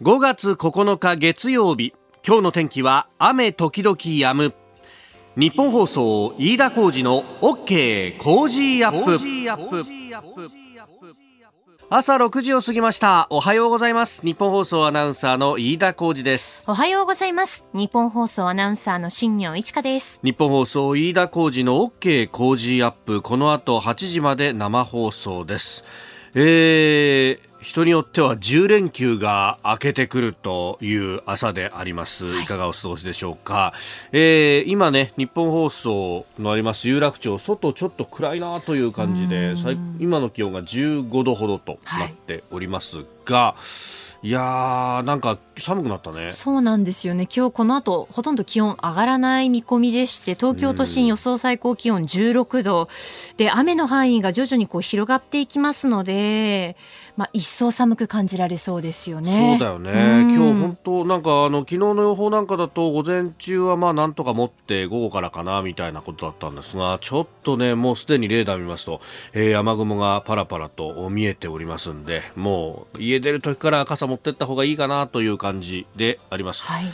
5月9日月曜日今日の天気は雨時々止む。日本放送飯田浩二の OK 工事アップ。朝6時を過ぎました。おはようございます。日本放送アナウンサーの飯田浩二です。おはようございます。日本放送アナウンサーの新業一華です。日本放送飯田浩二の OK 工事アップ。この後8時まで生放送です。えー、人によっては10連休が明けてくるという朝であります。い。かがお過ごしでしょうか。えー、今ね、日本放送のあります有楽町、外ちょっと暗いなという感じで、今の気温が15度ほどとなっておりますが、はいいやーなんか寒くなったね。そうなんですよね。今日この後ほとんど気温上がらない見込みでして東京都心予想最高気温16度。で雨の範囲が徐々にこう広がっていきますのでまあ、一層寒く感じられそうですよね。そうだよね。今日本当なんかあの昨日の予報なんかだと午前中はまあなんとか持って午後からかなみたいなことだったんですが、ちょっとねもうすでにレーダー見ますと、えー、雨雲がパラパラと見えておりますんで、もう家出る時から傘持ってった方がいいかなという感じであります。はい。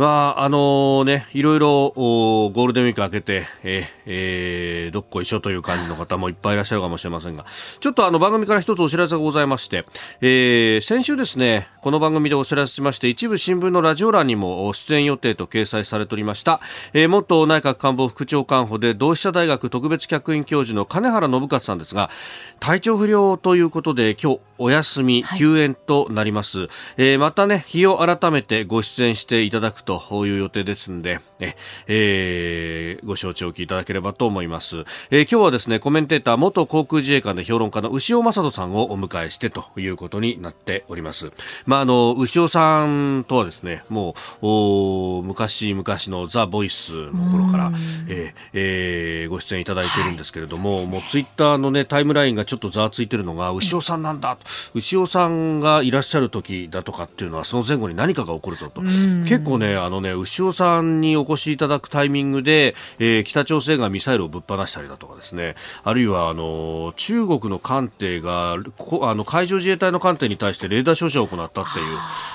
まあ、あのね、いろいろゴールデンウィーク明けて、ええー、どっこいしょという感じの方もいっぱいいらっしゃるかもしれませんが、ちょっとあの番組から一つお知らせがございまして、えー、先週ですね、この番組でお知らせしまして、一部新聞のラジオ欄にも出演予定と掲載されておりました、えー、元内閣官房副長官補で同志社大学特別客員教授の金原信勝さんですが、体調不良ということで今日お休み、休園となります、はい、えー、またね、日を改めてご出演していただくという予定ですんで、ええー、ご承知おきいただければと思います、えー、今日はですね、コメンテーター元航空自衛官で評論家の牛尾正人さんをお迎えしてということになっております。まあ、あの、牛尾さんとはですね、もう、お昔々のザ・ボイスの頃から、えーえー、ご出演いただいているんですけれども、はい、もうツイッターのね、タイムラインがちょっとざわついてるのが、牛尾さんなんだ、牛尾さんがいらっしゃる時だとかっていうのは、その前後に何かが起こるぞと。結構ね、あのね、牛尾さんにお越しいただくタイミングで、えー、北朝鮮がミサイルをぶっ放したりだとかですね、あるいは、あの、中国の艦艇が、あの、海上自衛隊の艦艇に対してレーダー照射を行ったっていう、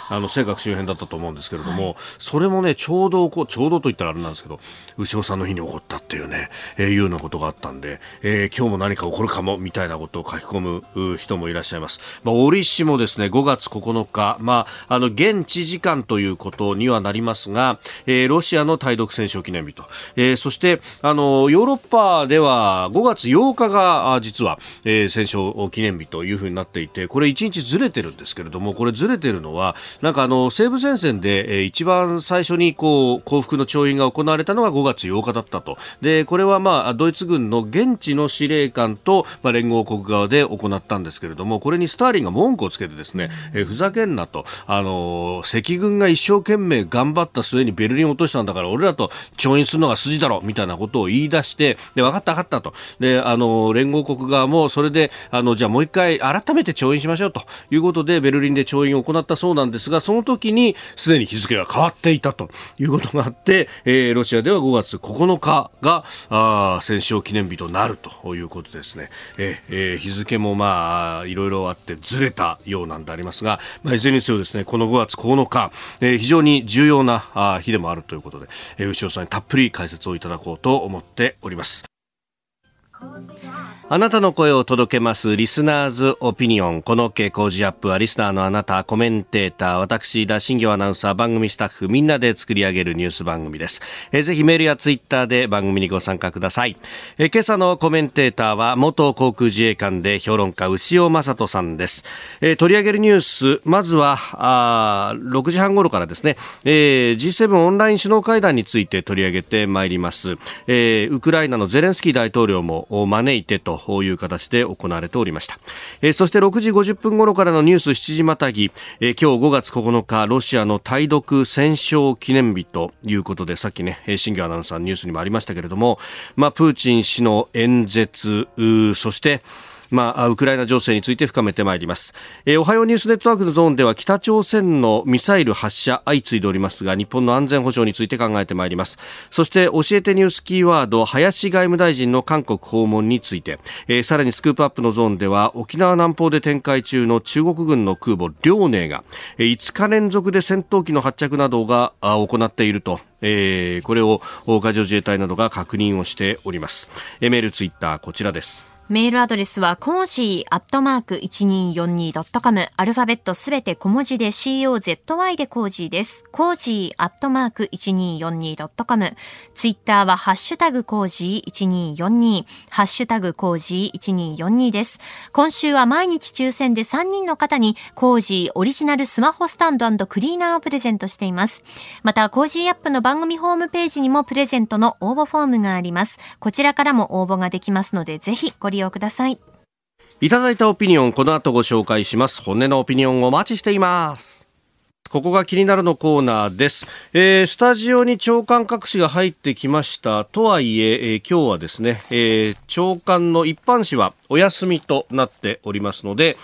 あの、尖閣周辺だったと思うんですけれども、はい、それもね、ちょうどこう、ちょうどと言ったらあれなんですけど、牛尾さんの日に起こったっていうね、えー、いうようなことがあったんで、えー、今日も何か起こるかも、みたいなことを書き込む人もいらっしゃいます。まあ、折しもですね、5月9日、まあ、あの、現地時間ということにはなりますが、えー、ロシアの対独戦勝記念日と、えー、そして、あの、ヨーロッパでは5月8日が、実は、えー、戦勝記念日というふうになっていて、これ1日ずれてるんですけれども、これずれてるのは、なんかあの、西部戦線で、えー、一番最初にこう、降伏の調印が行われたのが5月8日だったと。で、これはまあ、ドイツ軍の現地の司令官と、まあ、連合国側で行ったんですけれども、これにスターリンが文句をつけてですね、えー、ふざけんなと、あのー、赤軍が一生懸命頑張った末にベルリンを落としたんだから、俺らと調印するのが筋だろ、みたいなことを言い出して、で、分かった分かったと。で、あのー、連合国側もそれで、あの、じゃあもう一回改めて調印しましょうということで、ベルリンで調印を行ったそうなんですが、その時にすでに日付が変わっていたということがあって、えー、ロシアでは5月9日が、あ戦勝記念日となるということですね。えー、日付もまあ、いろいろってずれたようなんでありますが、まあ、いずれにせよですね、この5月9日、えー、非常に重要なあ日でもあるということで、えー、牛尾さんにたっぷり解説をいただこうと思っております。あなたの声を届けますリスナーズオピニオン。この傾向時アップはリスナーのあなた、コメンテーター、私、田新業アナウンサー、番組スタッフ、みんなで作り上げるニュース番組です。えー、ぜひメールやツイッターで番組にご参加ください。えー、今朝のコメンテーターは元航空自衛官で評論家、牛尾正人さんです。えー、取り上げるニュース、まずは、あ6時半頃からですね、えー、G7 オンライン首脳会談について取り上げてまいります。えー、ウクライナのゼレンスキー大統領も招いてとという形で行われておりました、えー、そして6時50分頃からのニュース7時またぎ、えー、今日5月9日ロシアの対独戦勝記念日ということでさっきね新業アナウンサーニュースにもありましたけれども、まあ、プーチン氏の演説そしてまあ、ウクライナ情勢について深めてまいります、えー、おはようニュースネットワークのゾーンでは北朝鮮のミサイル発射相次いでおりますが日本の安全保障について考えてまいりますそして教えてニュースキーワード林外務大臣の韓国訪問について、えー、さらにスクープアップのゾーンでは沖縄南方で展開中の中国軍の空母遼寧が5日連続で戦闘機の発着などが行っているとえー、これを海上自衛隊などが確認をしております。メール、ツイッター、こちらです。メールアドレスは、コージーアットマーク 1242.com。アルファベットすべて小文字で COZY でコージーです。コージーアットマーク 1242.com。ツイッターは、ハッシュタグコージー1242。ハッシュタグコージー1242です。今週は毎日抽選で3人の方に、コージーオリジナルスマホスタンドクリーナーをプレゼントしています。また、コージーアップの番組ホームページにもプレゼントの応募フォームがあります。こちらからも応募ができますので、ぜひご利用くださいいただいたオピニオンこの後ご紹介します。本音のオピニオンをお待ちしています。ここが気になるのコーナーです、えー、スタジオに長官各紙が入ってきました。とはいええー、今日はですね、えー、長官の一般紙はお休みとなっておりますので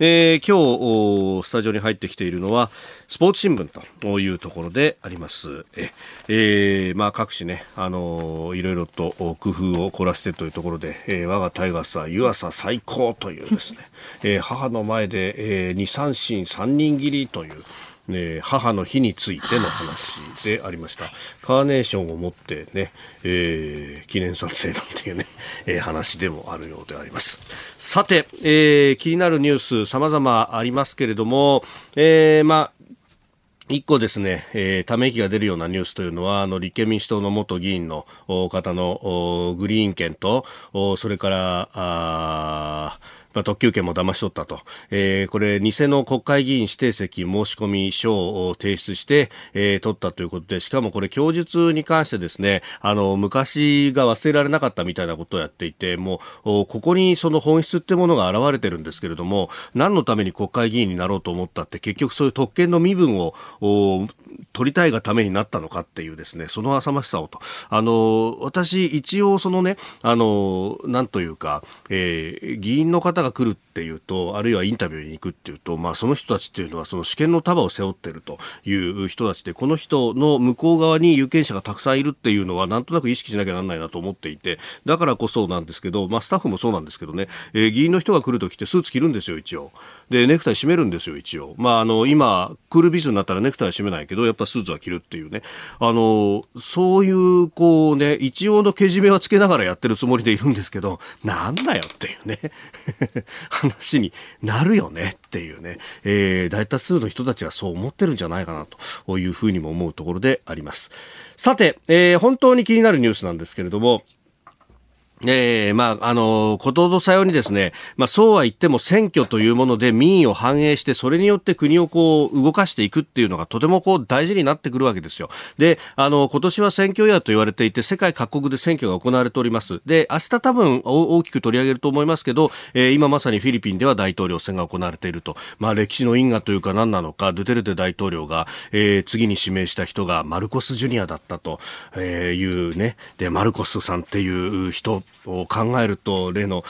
えー、今日スタジオに入ってきているのはスポーツ新聞というところであります。え、えー、まあ、各紙ね、あのー、いろいろと工夫を凝らしてというところで、えー、我がタイガースは湯浅最高というですね、え、母の前で、え、2三振3人切りというえー、母の日についての話でありました。カーネーションを持ってね、えー、記念撮影なんていうね、えー、話でもあるようであります。さて、えー、気になるニュース様々ありますけれども、えー、まあ一個ですね、えー、ため息が出るようなニュースというのは、あの、立憲民主党の元議員の方のグリーン券と、それから、あまあ、特急券も騙し取ったと、えー、これ偽の国会議員指定席申込書を提出して、えー、取ったということでしかもこれ供述に関してですねあの昔が忘れられなかったみたいなことをやっていてもうここにその本質ってものが現れてるんですけれども何のために国会議員になろうと思ったって結局そういう特権の身分を取りたいがためになったのかっていうですねその浅ましさをと。あの私一応そのねあのなんというか、えー、議員の方が来るっていうとあるいはインタビューに行くっていうと、まあ、その人たちっていうのはその試験の束を背負ってるという人たちでこの人の向こう側に有権者がたくさんいるっていうのはなんとなく意識しなきゃならないなと思っていてだからこそなんですけど、まあ、スタッフもそうなんですけどね、えー、議員の人が来るときってスーツ着るんですよ一応。でネクタイ締めるんですよ一応、まあ、あの今クールビズになったらネクタイ締めないけどやっぱスーツは着るっていうね。あのそういうこうね一応のけじめはつけながらやってるつもりでいるんですけどなんだよっていうね。話になるよねっていうね、えー、大多数の人たちがそう思ってるんじゃないかなというふうにも思うところであります。さて、えー、本当に気になるニュースなんですけれども、えー、まあ、あの、ことほどさようにですね、まあ、そうは言っても選挙というもので民意を反映して、それによって国をこう、動かしていくっていうのがとてもこう、大事になってくるわけですよ。で、あの、今年は選挙イヤーと言われていて、世界各国で選挙が行われております。で、明日多分大きく取り上げると思いますけど、えー、今まさにフィリピンでは大統領選が行われていると。まあ、歴史の因果というか何なのか、ドゥテルテ大統領が、えー、次に指名した人がマルコス・ジュニアだったとえいうね。で、マルコスさんっていう人を考えると、例の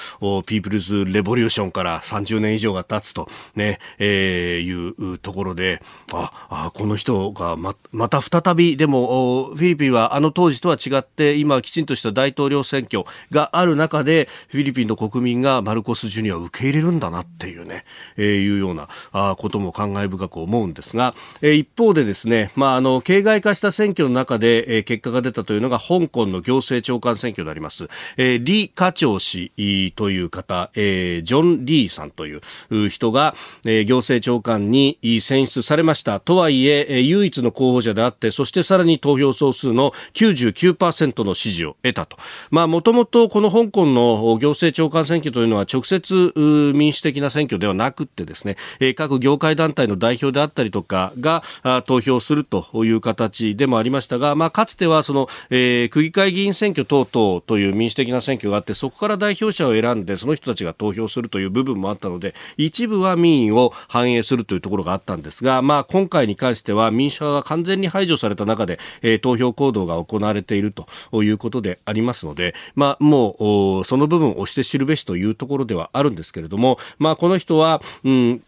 ピープルズ・レボリューションから30年以上が経つと、ね、えー、いうところで、あ、あこの人がま、また再び、でも、フィリピンはあの当時とは違って、今きちんとした大統領選挙がある中で、フィリピンの国民がマルコス・ジュニアを受け入れるんだなっていうね、えー、いうようなあことも感慨深く思うんですが、えー、一方でですね、まあ、あの、形骸化した選挙の中で、えー、結果が出たというのが香港の行政長官選挙であります。えー、李家長氏という方、えー、ジョン・リーさんという人が、えー、行政長官に選出されました。とはいえ、唯一の候補者であって、そしてさらに投票総数の99%の支持を得たと。まあ、もともとこの香港の行政長官選挙というのは直接民主的な選挙ではなくってですね、各業界団体の代表であったりとかが投票するという形でもありましたが、まあ、かつてはその、えー、区議会議員選挙等々という民主的な選挙があってそこから代表者を選んでその人たちが投票するという部分もあったので一部は民意を反映するというところがあったんですが、まあ、今回に関しては民主派が完全に排除された中で、えー、投票行動が行われているということでありますので、まあ、もうその部分を押して知るべしというところではあるんですけれども、まあ、この人は、うん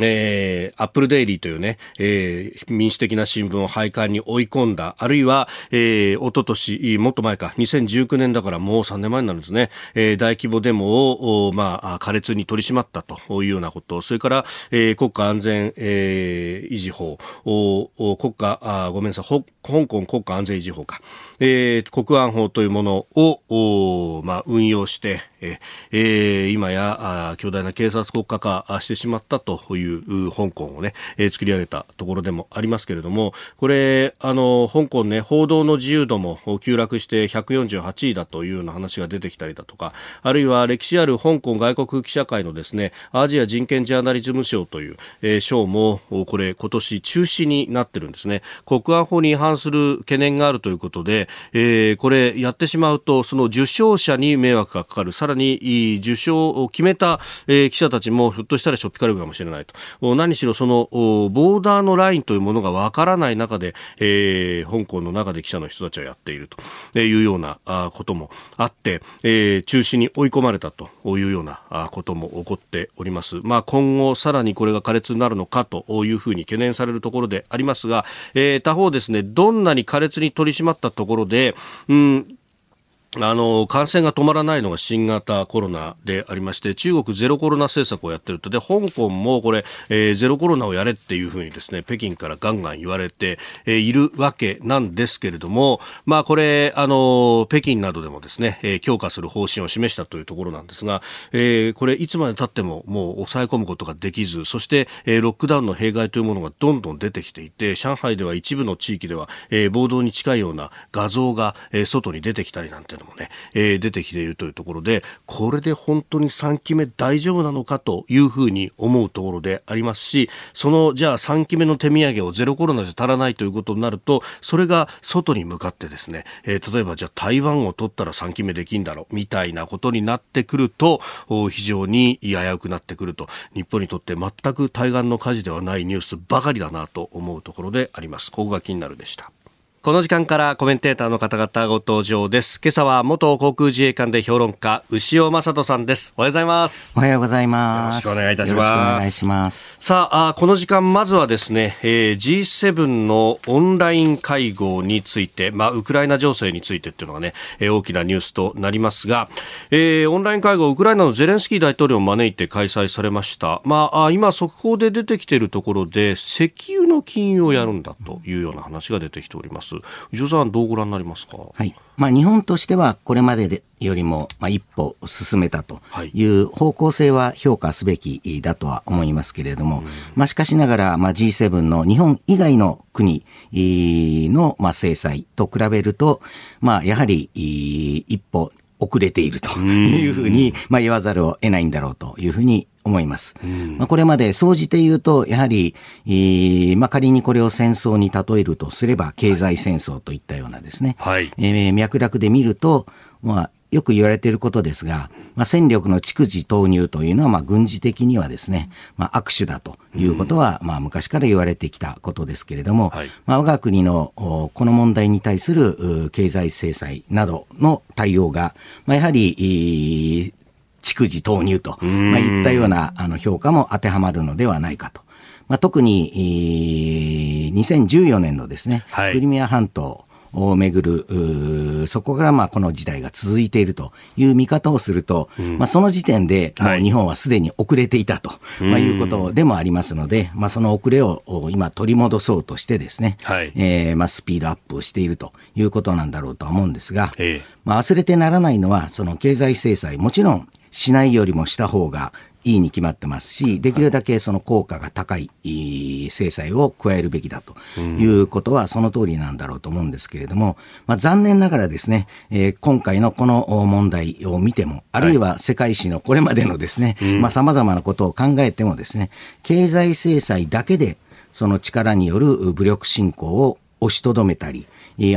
えー、アップルデイリーというね、えー、民主的な新聞を廃刊に追い込んだ、あるいは、えー、おととし、もっと前か、2019年だからもう3年前になるんですね、えー、大規模デモを、まあ、苛烈に取り締まったというようなこと、それから、えー、国家安全、えー、維持法、お国家、あごめんなさい、香港国家安全維持法か、えー、国安法というものを、おまあ、運用して、えー、今やあ巨大な警察国家化してしまったという香港をね、えー、作り上げたところでもありますけれども、これ、あの、香港ね、報道の自由度も急落して148位だというような話が出てきたりだとか、あるいは歴史ある香港外国記者会のですね、アジア人権ジャーナリズム賞という、えー、賞も、これ今年中止になってるんですね。国安法に違反する懸念があるということで、えー、これやってしまうと、その受賞者に迷惑がかかる、さらに受賞を決めた、え、記者たちもひょっとしたらしょっぴかれるかもしれないと。何しろそのボーダーのラインというものがわからない中で、えー、香港の中で記者の人たちはやっているというようなこともあって、えー、中止に追い込まれたというようなことも起こっております。まあ、今後さらにこれが苛烈になるのかというふうに懸念されるところでありますが、えー、他方ですね、どんなに苛烈に取り締まったところで、うん、あの、感染が止まらないのが新型コロナでありまして、中国ゼロコロナ政策をやってると。で、香港もこれ、えー、ゼロコロナをやれっていうふうにですね、北京からガンガン言われて、えー、いるわけなんですけれども、まあこれ、あの、北京などでもですね、えー、強化する方針を示したというところなんですが、えー、これいつまで経ってももう抑え込むことができず、そして、えー、ロックダウンの弊害というものがどんどん出てきていて、上海では一部の地域では、えー、暴動に近いような画像が、えー、外に出てきたりなんていうのもね、えー、出てきているというところで、これで本当に3期目大丈夫なのかというふうに思うところでありますし、そのじゃあ3期目の手土産をゼロコロナじゃ足らないということになると、それが外に向かってですね、えー、例えばじゃあ台湾を取ったら3期目できんだろうみたいなことになってくると、非常に危うくなってくると、日本にとって全く対岸の火事ではないニュースばかりだなと思うところであります。ここが気になるでした。この時間からコメンテーターの方々ご登場です。今朝は元航空自衛官で評論家、牛尾正人さんです。おはようございます。おはようございます。よろしくお願いいたします。よろしくお願いします。さあ、あこの時間、まずはですね、えー、G7 のオンライン会合について、まあ、ウクライナ情勢についてっていうのがね、えー、大きなニュースとなりますが、えー、オンライン会合、ウクライナのゼレンスキー大統領を招いて開催されました。まあ、あ今、速報で出てきているところで、石油の禁輸をやるんだというような話が出てきております。伊さんどうご覧になりますか？はい。まあ、日本としてはこれまででよりも、まあ、一歩進めたという方向性は評価すべきだとは思いますけれども、まあ、しかしながら、まあ、G7 の日本以外の国の、まあ、制裁と比べると、まあ、やはり一歩遅れているというふうに、まあ、言わざるを得ないんだろうというふうに思います。まあ、これまで総じて言うと、やはり、えー、まあ、仮にこれを戦争に例えるとすれば、経済戦争といったようなですね、はい、えー、脈絡で見ると、まあ、よく言われていることですが、まあ、戦力の逐次投入というのは、まあ、軍事的にはですね、まあ、握手だということは、まあ、昔から言われてきたことですけれども、はい、まあ、我が国のこの問題に対する経済制裁などの対応が、まあ、やはり、逐次投入と、まあ、いったようなあの評価も当てはまるのではないかと。まあ、特に、2014年のですね、はい、クリミア半島、をめぐる、そこからまあこの時代が続いているという見方をすると、うん、まあその時点でもう日本はすでに遅れていたと、まあ、いうことでもありますので、まあその遅れを今取り戻そうとしてですね、はい、えー、まあスピードアップをしているということなんだろうとは思うんですが、ええ、まあ忘れてならないのは、その経済制裁、もちろんしないよりもした方がいいに決まってますし、できるだけその効果が高い制裁を加えるべきだということはその通りなんだろうと思うんですけれども、まあ、残念ながらですね、えー、今回のこの問題を見ても、あるいは世界史のこれまでのですね、まあ様々なことを考えてもですね、経済制裁だけでその力による武力侵攻を押しとどめたり、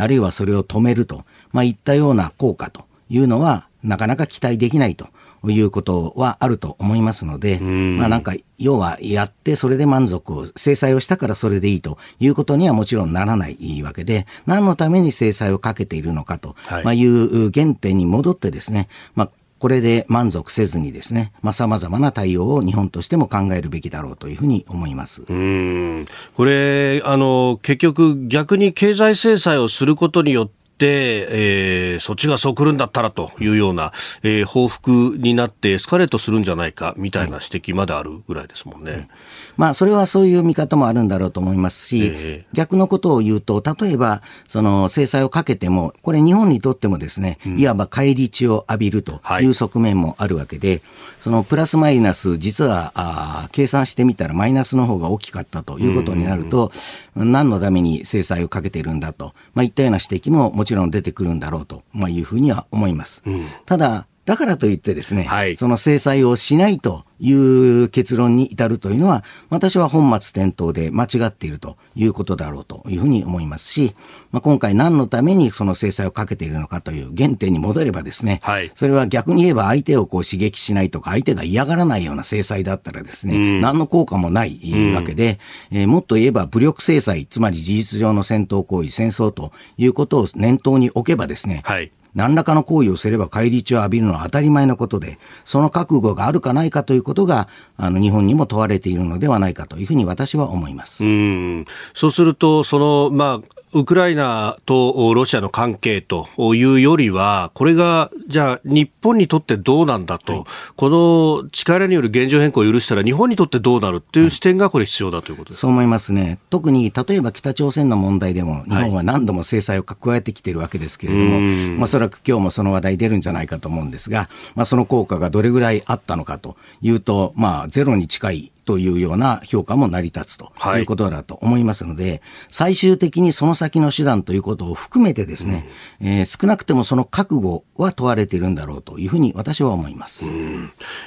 あるいはそれを止めると、まあ、いったような効果というのは、なかなか期待できないと。いうことはあると思いますので、まあなんか、要はやってそれで満足を、制裁をしたからそれでいいということにはもちろんならないわけで、何のために制裁をかけているのかと、まあいう原点に戻ってですね、まあこれで満足せずにですね、まあ、様々な対応を日本としても考えるべきだろうというふうに思います。うん。これ、あの、結局逆に経済制裁をすることによって、えー、そっちがそう来るんだったらというような、えー、報復になってエスカレートするんじゃないかみたいな指摘まであるぐらいですもんね。うん、まあ、それはそういう見方もあるんだろうと思いますし、えー、逆のことを言うと、例えば、その制裁をかけても、これ日本にとってもですね、いわば返り血を浴びるという側面もあるわけで、はい、そのプラスマイナス、実はあ計算してみたらマイナスの方が大きかったということになると、何のために制裁をかけているんだと、まあ、いったような指摘ももちろん出てくるんだろうと、まあ、いうふうには思います。うん、ただ、だからといってですね、はい、その制裁をしないという結論に至るというのは、私は本末転倒で間違っているということだろうというふうに思いますし、まあ、今回何のためにその制裁をかけているのかという原点に戻ればですね、はい、それは逆に言えば相手をこう刺激しないとか、相手が嫌がらないような制裁だったらですね、うん、何の効果もないわけで、うん、えー、もっと言えば武力制裁、つまり事実上の戦闘行為、戦争ということを念頭に置けばですね、はい。何らかの行為をすれば返り血を浴びるのは当たり前のことで、その覚悟があるかないかということことが、あの、日本にも問われているのではないかというふうに私は思います。うん。そうすると、その、まあ、ウクライナとロシアの関係というよりは、これがじゃあ日本にとってどうなんだと、はい、この力による現状変更を許したら日本にとってどうなるという視点がこれ必要だということです、そう思いますね。特に例えば北朝鮮の問題でも日本は何度も制裁を加えてきているわけですけれども、はい、まあ、おそらく今日もその話題出るんじゃないかと思うんですが、まあ、その効果がどれぐらいあったのかというと、まあ、ゼロに近いというような評価も成り立つということだと思いますので、はい、最終的にその先の手段ということを含めてですね、うん、えー、少なくてもその覚悟は問われているんだろうというふうに私は思います。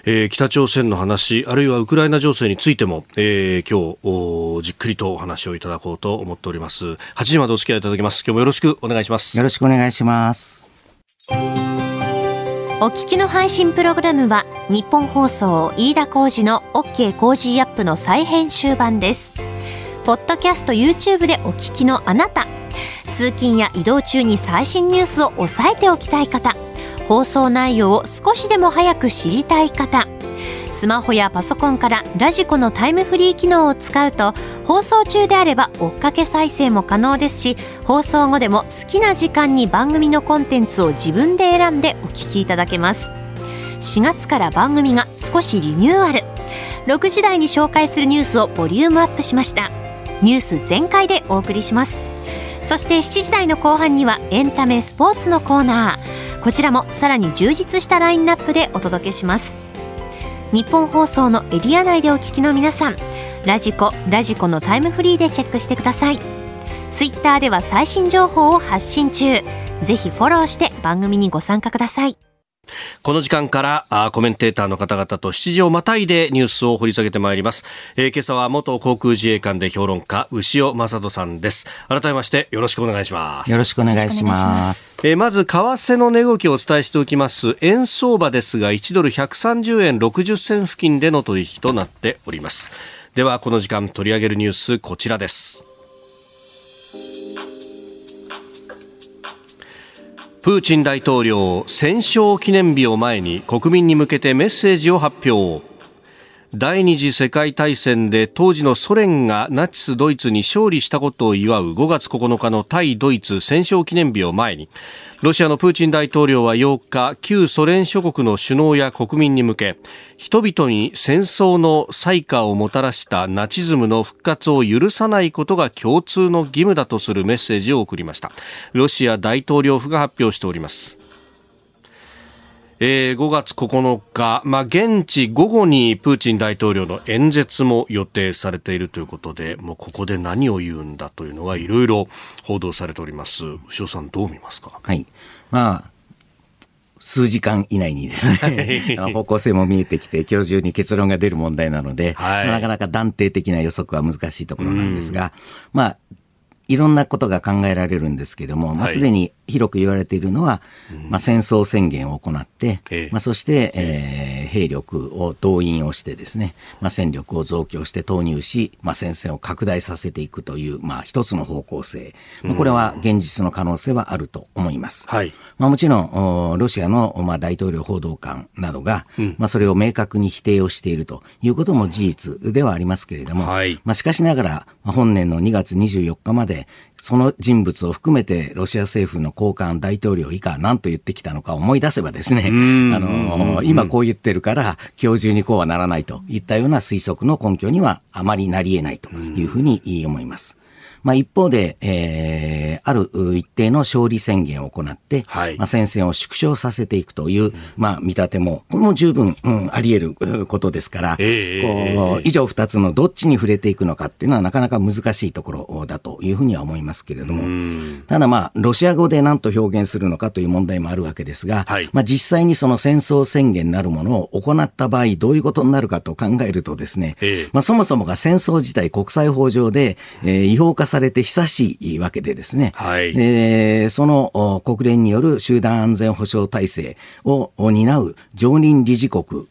えー、北朝鮮の話、あるいはウクライナ情勢についても、えー、今日じっくりとお話をいただこうと思っております。8時までお付き合いいただきます。今日もよろしくお願いします。よろしくお願いします。お聞きの配信プログラムはニッポン放送飯田浩司の OK コージーアップの再編集版です。ポッドキャスト YouTube でお聞きのあなた、通勤や移動中に最新ニュースを押さえておきたい方、放送内容を少しでも早く知りたい方、スマホやパソコンからラジコのタイムフリー機能を使うと放送中であれば追っかけ再生も可能ですし放送後でも好きな時間に番組のコンテンツを自分で選んでお聞きいただけます。4月から番組が少しリニューアル。6時台に紹介するニュースをボリュームアップしました。ニュース全開でお送りします。そして7時台の後半にはエンタメスポーツのコーナー。こちらもさらに充実したラインナップでお届けします。日本放送のエリア内でお聞きの皆さんラジコラジコのタイムフリーでチェックしてください。ツイッターでは最新情報を発信中。ぜひフォローして番組にご参加ください。この時間からあコメンテーターの方々と7時をまたいでニュースを掘り下げてまいります、えー、今朝は元航空自衛官で評論家牛尾正人さんです。改めましてよろしくお願いします。よろしくお願いします。えー、まず為替の値動きをお伝えしておきます。円相場ですが1ドル130円60銭付近での取引となっております。ではこの時間取り上げるニュースこちらですプーチン大統領戦勝記念日を前に国民に向けてメッセージを発表。第二次世界大戦で当時のソ連がナチス・ドイツに勝利したことを祝う5月9日の対ドイツ戦勝記念日を前にロシアのプーチン大統領は8日旧ソ連諸国の首脳や国民に向け人々に戦争の災禍をもたらしたナチズムの復活を許さないことが共通の義務だとするメッセージを送りました。ロシア大統領府が発表しております。えー、5月9日、まあ、現地午後にプーチン大統領の演説も予定されているということで、もうここで何を言うんだというのはいろいろ報道されております。牛尾さんどう見ますか？はい。まあ、数時間以内にですね、方向性も見えてきて、今日中に結論が出る問題なので、はい、なかなか断定的な予測は難しいところなんですが、まあ、いろんなことが考えられるんですけども、まあ、すでに広く言われているのは、まあ、戦争宣言を行って、まあ、そして、えー、兵力を動員をしてですね、まあ、戦力を増強して投入し、まあ、戦線を拡大させていくという、まあ、一つの方向性、まあ、これは現実の可能性はあると思います。はい、まあ、もちろん、ロシアの、まあ、大統領報道官などが、うん、まあ、それを明確に否定をしているということも事実ではありますけれども、はい、まあ、しかしながら、本年の2月24日まで、その人物を含めてロシア政府の高官大統領以下何と言ってきたのか思い出せばですね、あの、今こう言ってるから今日中にこうはならないといったような推測の根拠にはあまりなり得ないというふうに思います。まあ、一方で、えー、ある一定の勝利宣言を行って、はい、まあ、戦線を縮小させていくという、まあ、見立ても、これも十分、うん、あり得ることですから、えー、こう以上二つのどっちに触れていくのかっていうのはなかなか難しいところだというふうには思いますけれども、ただまあ、ロシア語で何と表現するのかという問題もあるわけですが、はい、まあ、実際にその戦争宣言なるものを行った場合、どういうことになるかと考えるとですね、えー、まあ、そもそもが戦争自体国際法上で、えー、違法化されて久しいわけでですね、はい、えー、その国連による集団安全保障体制を担う常任理事国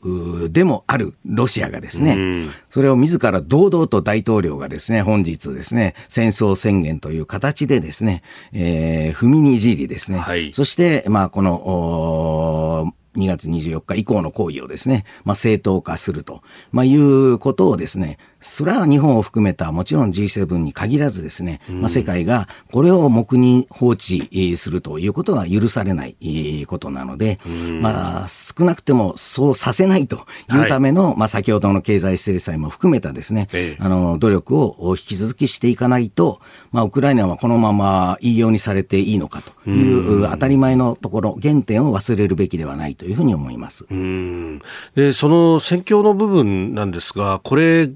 でもあるロシアがですね、それを自ら堂々と大統領がですね、本日ですね、戦争宣言という形でですね、えー、踏みにじりですね、はい、そして、まあ、この、2月24日以降の行為をですね、まあ、正当化すると、まあ、いうことをですね、それは日本を含めたもちろん G7 に限らずですね、まあ、世界がこれを黙認放置するということは許されないことなので、まあ、少なくてもそうさせないというための、はい、まあ、先ほどの経済制裁も含めたですね、ええ、あの、努力を引き続きしていかないと、まあ、ウクライナはこのまま言いようにされていいのかという当たり前のところ、原点を忘れるべきではないというふうに思います。で、その戦況の部分なんですが、これ、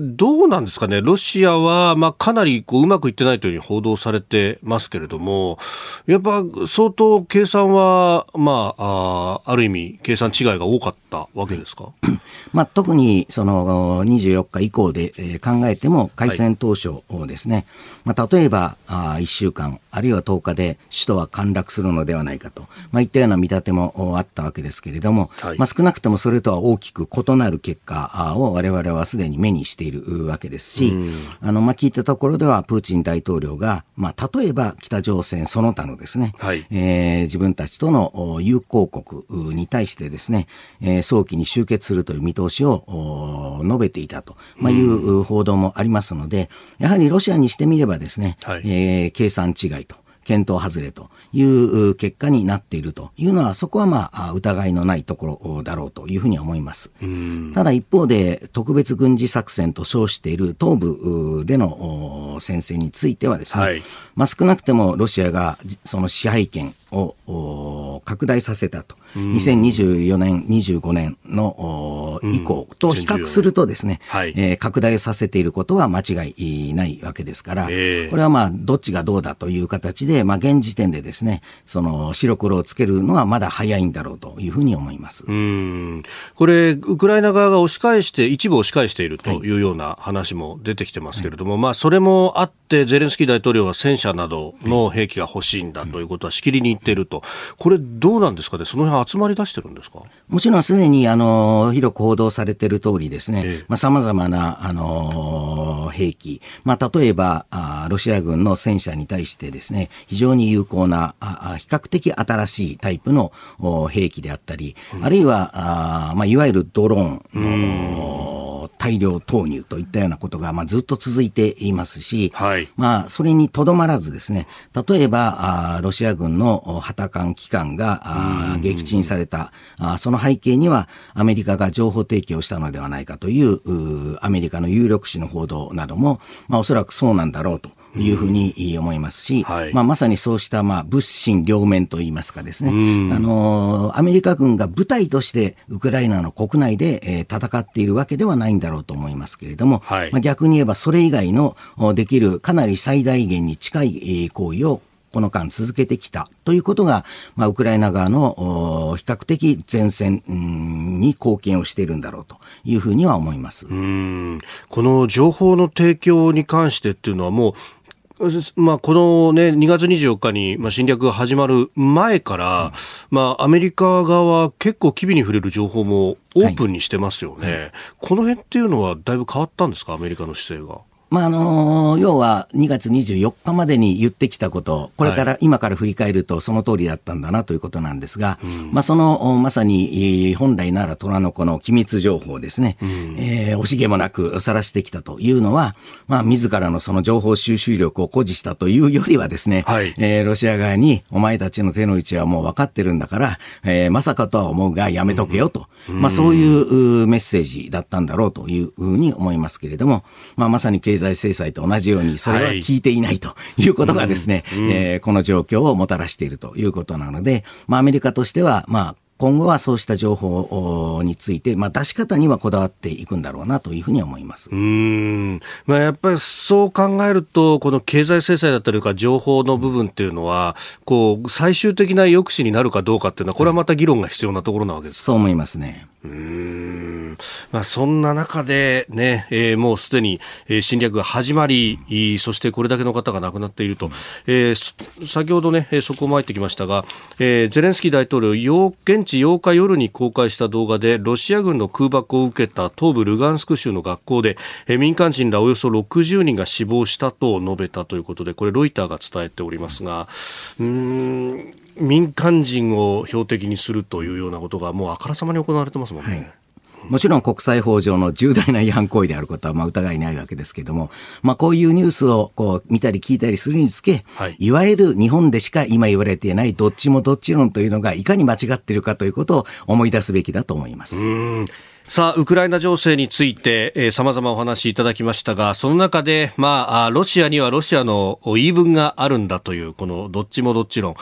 どうなんですかね、ロシアは、まあ、かなりこううまくいってないというふうに報道されてますけれども、やっぱ相当計算は、まあ、あある意味、計算違いが多かったわけですか、まあ、特にその24日以降で、え考えても、開戦当初ですね、はい、まあ、例えばあ1週間、あるいは10日で首都は陥落するのではないかと、まあ、いったような見立てもあったわけですけれども、はい、まあ、少なくともそれとは大きく異なる結果を我々はすでに目にしてしているわけですし、あの、まあ、聞いたところでは、プーチン大統領が、まあ、例えば北朝鮮その他のですね、はい、えー、自分たちとの友好国に対してですね、えー、早期に終結するという見通しを述べていたと、まあ、いう報道もありますので、やはりロシアにしてみればですね、はい、えー、計算違いと。検討外れという結果になっているというのは、そこはまあ、疑いのないところだろうというふうに思います。ただ一方で、特別軍事作戦と称している東部での戦線についてはですね、はい、まあ、少なくてもロシアがその支配権を拡大させたと。2024年、25年の以降と比較するとですね、はい、えー、拡大させていることは間違いないわけですから、えー、これはまあ、どっちがどうだという形で、まあ、現時点でですね、その白黒をつけるのはまだ早いんだろうというふうに思います。うん。これ、ウクライナ側が押し返して、一部押し返しているというような話も出てきてますけれども、はい、まあ、それもあって、ゼレンスキー大統領は戦車などの兵器が欲しいんだということはしきりに言っていると、これ、どうなんですかね、その辺集まり出してるんですか？もちろんすでにあの広く報道されている通りですね、さまざ、まなあの兵器、まあ、例えばあロシア軍の戦車に対してですね非常に有効なあ比較的新しいタイプの兵器であったり、うん、あるいはあ、まあ、いわゆるドローン、大量投入といったようなことが、まあ、ずっと続いていますし、はい、まあ、それにとどまらずですね、例えば、あロシア軍の旗艦機関があ撃沈された。あ、その背景にはアメリカが情報提供したのではないかといううアメリカの有力紙の報道なども、まあ、おそらくそうなんだろうと。いうふうに思いますし、はい、まあ、まさにそうしたまあ物心両面といいますかですね、あのアメリカ軍が部隊としてウクライナの国内で、えー、戦っているわけではないんだろうと思いますけれども、はい、まあ、逆に言えばそれ以外のできるかなり最大限に近い行為をこの間続けてきたということが、まあ、ウクライナ側の比較的前線に貢献をしているんだろうというふうには思います。この情報の提供に関してっていうのはもうまあ、この、ね、2月24日に、まあ、侵略が始まる前から、うん、まあ、アメリカ側は結構機微に触れる情報もオープンにしてますよね、はい、この辺っていうのはだいぶ変わったんですか、アメリカの姿勢が。まあ、あの要は2月24日までに言ってきたこと、これから、はい、今から振り返るとその通りだったんだなということなんですが、うん、まあ、その、まさに、本来なら虎の子の機密情報ですね、うん、えー、惜しげもなく晒してきたというのは、まあ、自らのその情報収集力を誇示したというよりはですね、はい、えー、ロシア側に、お前たちの手の内はもう分かってるんだから、えー、まさかとは思うがやめとけよと、うん、まあ、そういうメッセージだったんだろうというふうに思いますけれども、まあ、まさに経済制裁と同じように、それは聞いていないということがですね、はい、えー、この状況をもたらしているということなので、まあ、アメリカとしては、まあ、今後はそうした情報について、まあ、出し方にはこだわっていくんだろうなというふうに思います。うん、まあ、やっぱりそう考えると、この経済制裁だったりとか、情報の部分っていうのは、こう最終的な抑止になるかどうかっていうのは、これはまた議論が必要なところなわけです、そう思いますね。うん。まあ、そんな中でね、えー、もうすでに、えー、侵略が始まり、そしてこれだけの方が亡くなっていると、えー、先ほどね、そこも入ってきましたが、えー、ゼレンスキー大統領、現8日夜に公開した動画で、ロシア軍の空爆を受けた東部ルガンスク州の学校で、民間人らおよそ60人が死亡したと述べたということで、これロイターが伝えておりますが、うん民間人を標的にするというようなことがもうあからさまに行われてますもんね。はいもちろん国際法上の重大な違反行為であることはまあ疑いないわけですけれども、まあこういうニュースをこう見たり聞いたりするにつけ、はい、いわゆる日本でしか今言われていないどっちもどっち論というのがいかに間違っているかということを思い出すべきだと思います。さあ、ウクライナ情勢について、えー、様々お話しいただきましたが、その中で、まあ、ロシアにはロシアの言い分があるんだという、このどっちもどっち論。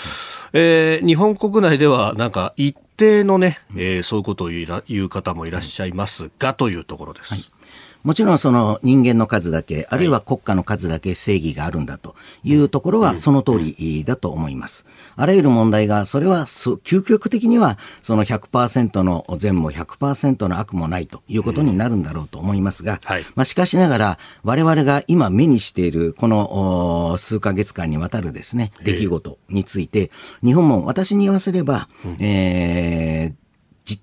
えー、日本国内では、なんか、一定のね、えー、そういうことを言う方もいらっしゃいますが、というところです。はいもちろんその人間の数だけ、あるいは国家の数だけ正義があるんだというところはその通りだと思います。あらゆる問題が、それは究極的にはその100%の善も100%の悪もないということになるんだろうと思いますが、まあしかしながら我々が今目にしているこの数ヶ月間にわたるですね、出来事について、日本も私に言わせれば、えー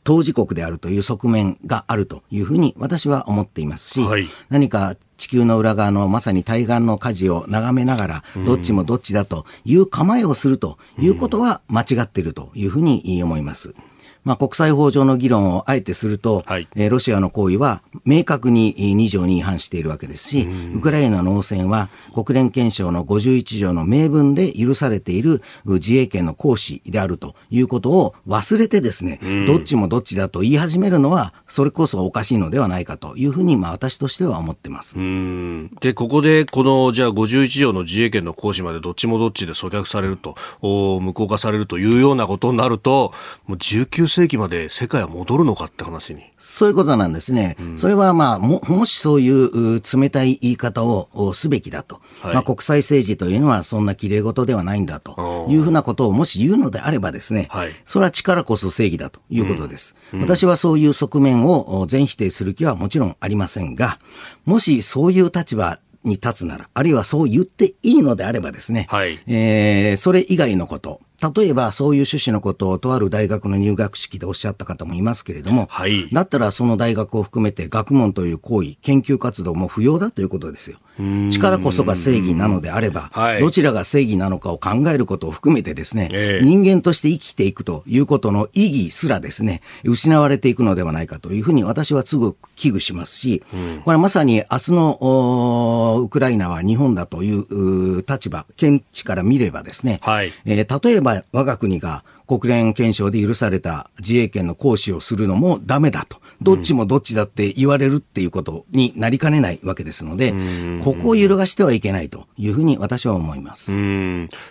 当事国であるという側面があるというふうに私は思っていますし、はい、何か地球の裏側のまさに対岸の火事を眺めながら、どっちもどっちだという構えをするということは間違っているというふうに思います。まあ、国際法上の議論をあえてすると、はい、えー、ロシアの行為は明確に2条に違反しているわけですし、ウクライナの汚染は国連憲章の51条の明文で許されている自衛権の行使であるということを忘れてですね、どっちもどっちだと言い始めるのは、それこそおかしいのではないかというふうに、まあ、私としては思ってます。で、ここで、この、じゃあ51条の自衛権の行使までどっちもどっちで阻却されると、無効化されるというようなことになると、もう19世紀まで世界は戻るのかって話に。そういうことなんですね。うん、それはまあ、も、もしそういう冷たい言い方をすべきだと。はい、まあ、国際政治というのはそんな綺麗事ではないんだと。いうふうなことをもし言うのであればですね、はい、それは力こそ正義だということです。うん。うん、私はそういう側面を全否定する気はもちろんありませんが、もしそういう立場に立つなら、あるいはそう言っていいのであればですね、はい、えー、それ以外のこと、例えばそういう趣旨のことをとある大学の入学式でおっしゃった方もいますけれども、はい、だったらその大学を含めて学問という行為、研究活動も不要だということですよ。力こそが正義なのであれば、はい、どちらが正義なのかを考えることを含めてですね、えー、人間として生きていくということの意義すらですね、失われていくのではないかというふうに私はすぐ危惧しますし、これはまさに明日のウクライナは日本だという立場、見地から見ればですね、はい、えー、例えば我が国が国連憲章で許された自衛権の行使をするのもダメだと。どっちもどっちだって言われるっていうことになりかねないわけですので、ここを揺るがしてはいけないというふうに私は思います。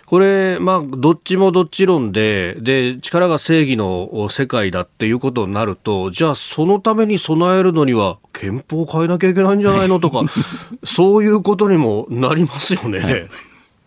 これ、まあ、どっちもどっち論で、で、力が正義の世界だっていうことになると、じゃあそのために備えるのには憲法を変えなきゃいけないんじゃないのとか、そういうことにもなりますよね。はい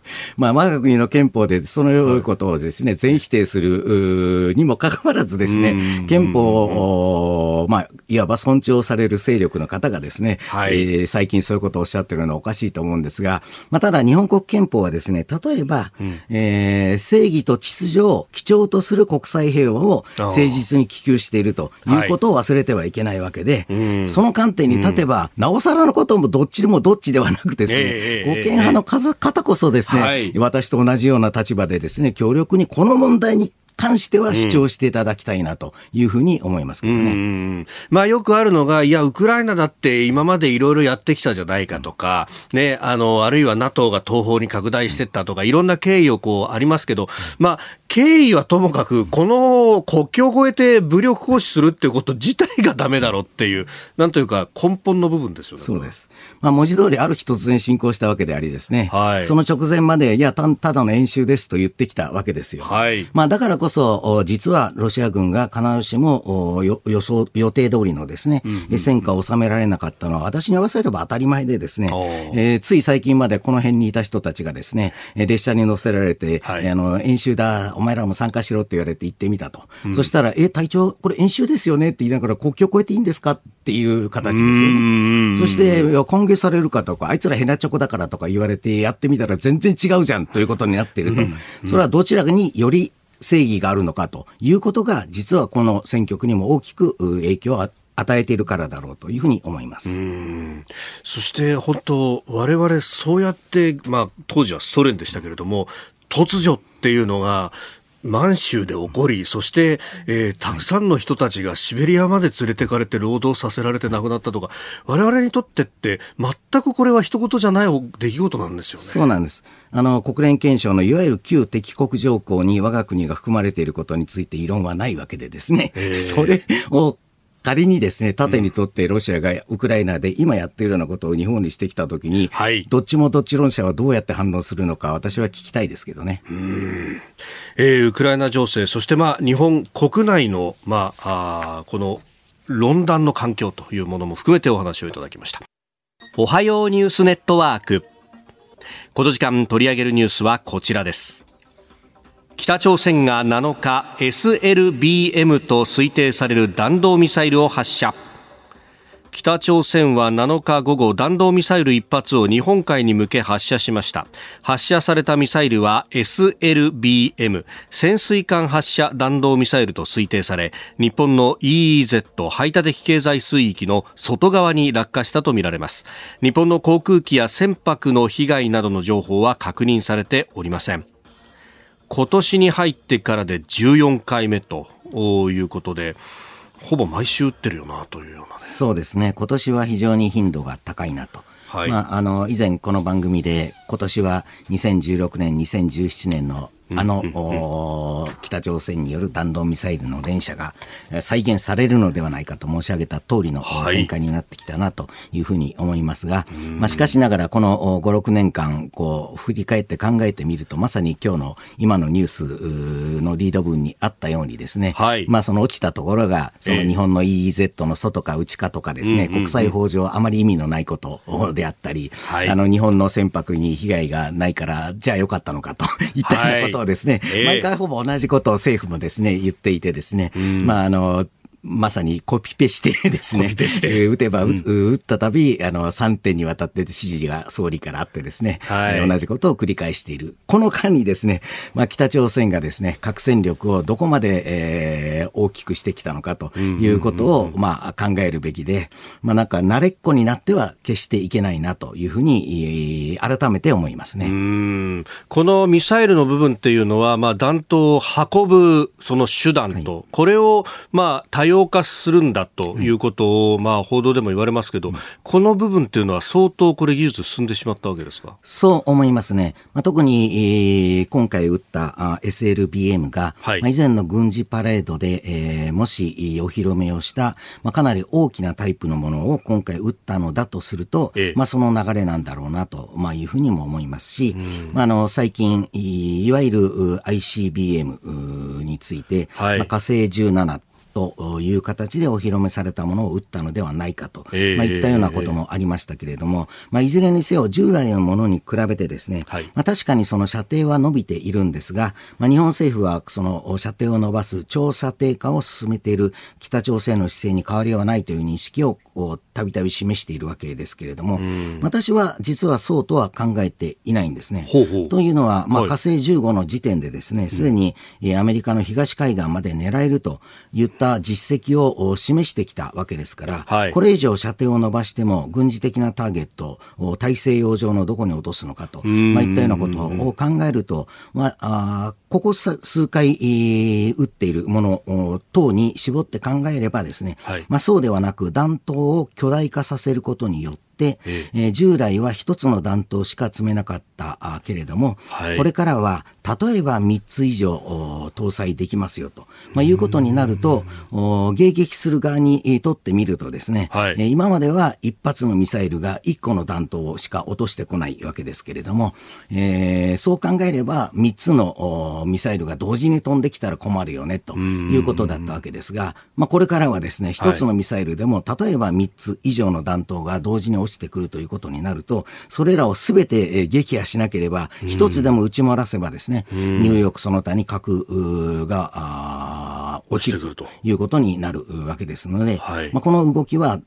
まあ、我が国の憲法でそのようなことをですね、全否定するにもかかわらずですね、憲法を、まあ、いわば尊重される勢力の方がですね、はい、えー、最近そういうことをおっしゃってるのはおかしいと思うんですが、まあ、ただ日本国憲法はですね、例えば、うん、えー、正義と秩序を基調とする国際平和を誠実に希求しているということを忘れてはいけないわけで、はい、その観点に立てば、うん、なおさらのこともどっちでもどっちではなくですね、えー、護憲派の方こそですね、はい、私と同じような立場でですね、強力にこの問題に関しては主張していただきたいなというふうに思いますけどね。まあよくあるのが、いや、ウクライナだって今までいろいろやってきたじゃないかとか、ね、あの、あるいは NATO が東方に拡大していったとか、いろんな経緯をこうありますけど、まあ、経緯はともかく、この国境を越えて武力行使するっていうこと自体がダメだろうっていう、なんというか根本の部分ですよね。そうです。まあ文字通りある日突然進行したわけでありですね。はい。その直前まで、いや、たただの演習ですと言ってきたわけですよ。はい。まあだからこそ、実はロシア軍が必ずしも予想、予定通りのですね、うんうん、戦果を収められなかったのは、私に合わせれば当たり前でですね、えー、つい最近までこの辺にいた人たちがですね、列車に乗せられて、はい、あの、演習だ、前らも参加しろって言われて行ってみたと。うん、そしたら、え、隊長、これ演習ですよねって言いながら国境を越えていいんですかっていう形ですよね。そして、歓迎されるかとか、あいつらヘナチョコだからとか言われてやってみたら全然違うじゃんということになっていると。それはどちらにより正義があるのかということが、実はこの選挙区にも大きく影響を与えているからだろうというふうに思います。そして本当、我々そうやって、まあ、当時はソ連でしたけれども、突如っていうのが、満州で起こり、そして、えー、たくさんの人たちがシベリアまで連れてかれて労働させられて亡くなったとか、我々にとってって、全くこれは一言じゃない出来事なんですよね。そうなんです。あの、国連憲章のいわゆる旧敵国条項に我が国が含まれていることについて異論はないわけでですね、それを仮にですね、縦にとってロシアがウクライナで今やっているようなことを日本にしてきたときに、はい、どっちもどっち論者はどうやって反応するのか、私は聞きたいですけどね。うんえー、ウクライナ情勢、そしてまあ日本国内の、まあ、あこの論壇の環境というものも含めてお話をいただきました。おはようニュースネットワーク。この時間取り上げるニュースはこちらです。北朝鮮が7日 SLBM と推定される弾道ミサイルを発射。北朝鮮は7日午後弾道ミサイル1発を日本海に向け発射しました。発射されたミサイルは SLBM 潜水艦発射弾道ミサイルと推定され日本の EEZ 排他的経済水域の外側に落下したとみられます。日本の航空機や船舶の被害などの情報は確認されておりません。今年に入ってからで14回目ということで、ほぼ毎週打ってるよなというような、ね、そうですね、今年は非常に頻度が高いなと。はい、まあ、あの以前この番組で今年は2016年2017年のあの、北朝鮮による弾道ミサイルの連射が再現されるのではないかと申し上げた通りの展開になってきたなというふうに思いますが、はい、まあ、しかしながらこの5、6年間、こう、振り返って考えてみると、まさに今日の今のニュースのリード文にあったようにですね、はい、まあその落ちたところが、その日本の EEZ の外か内かとかですね、国際法上あまり意味のないことであったり、はい、あの日本の船舶に被害がないから、じゃあよかったのかと いったようなことをですね、えー、毎回ほぼ同じことを政府もですね、言っていてですね、まああの、まさにコピペして ですね、打てば打,、打ったたび、あの、3点にわたって指示が総理からあってですね、はい、同じことを繰り返している。この間にですね、まあ、北朝鮮がですね、核戦力をどこまで、えー、大きくしてきたのかということを、まあ、考えるべきで、まあ、なんか、慣れっこになっては決していけないなというふうに、改めて思いますね。このミサイルの部分っていうのは、まあ、弾頭を運ぶその手段と、はい、これを、まあ、多様用化するんだということを、まあ、報道でも言われますけど、この部分っていうのは相当これ技術進んでしまったわけですか？そう思いますね。まあ、特に、えー、今回撃ったあ SLBM が、はい、まあ、以前の軍事パレードで、えー、もしお披露目をした、まあ、かなり大きなタイプのものを今回撃ったのだとすると、ええ、まあ、その流れなんだろうなと、まあ、いうふうにも思いますし、まあ、あの最近いわゆる ICBM について、はい、まあ、火星17という形でお披露目されたものを撃ったのではないかと、えー、まあ、いったようなこともありましたけれども、まあ、いずれにせよ従来のものに比べてですね、はい、まあ、確かにその射程は伸びているんですが、まあ、日本政府はその射程を伸ばす超射程化を進めている北朝鮮の姿勢に変わりはないという認識をたびたび示しているわけですけれども、私は実はそうとは考えていないんですね。ほうほう。というのは、まあ、火星15の時点でですね、すでに、アメリカの東海岸まで狙えるといった実績を示してきたわけですから、はい、これ以上射程を伸ばしても軍事的なターゲットを大西洋上のどこに落とすのかと、まあ、いったようなことを考えると、まあ、あここ数回、撃っているもの等に絞って考えればですね、はい、まあ、そうではなく弾頭を巨大化させることによって、えー、従来は一つの弾頭しか積めなかったけれども、はい、これからは例えば3つ以上搭載できますよと、まあ、いうことになると、迎撃する側にとってみるとですね、はい、今までは一発のミサイルが1個の弾頭しか落としてこないわけですけれども、えー、そう考えれば3つのミサイルが同時に飛んできたら困るよねということだったわけですが、まあ、これからはですね、1つのミサイルでも、例えば3つ以上の弾頭が同時に落ちてくるということになると、それらをすべて撃破しなければ、一つでも打ち漏らせばですね、ニューヨークその他に核が落ちると。いうことになるわけですので、はい、まあ、この動きは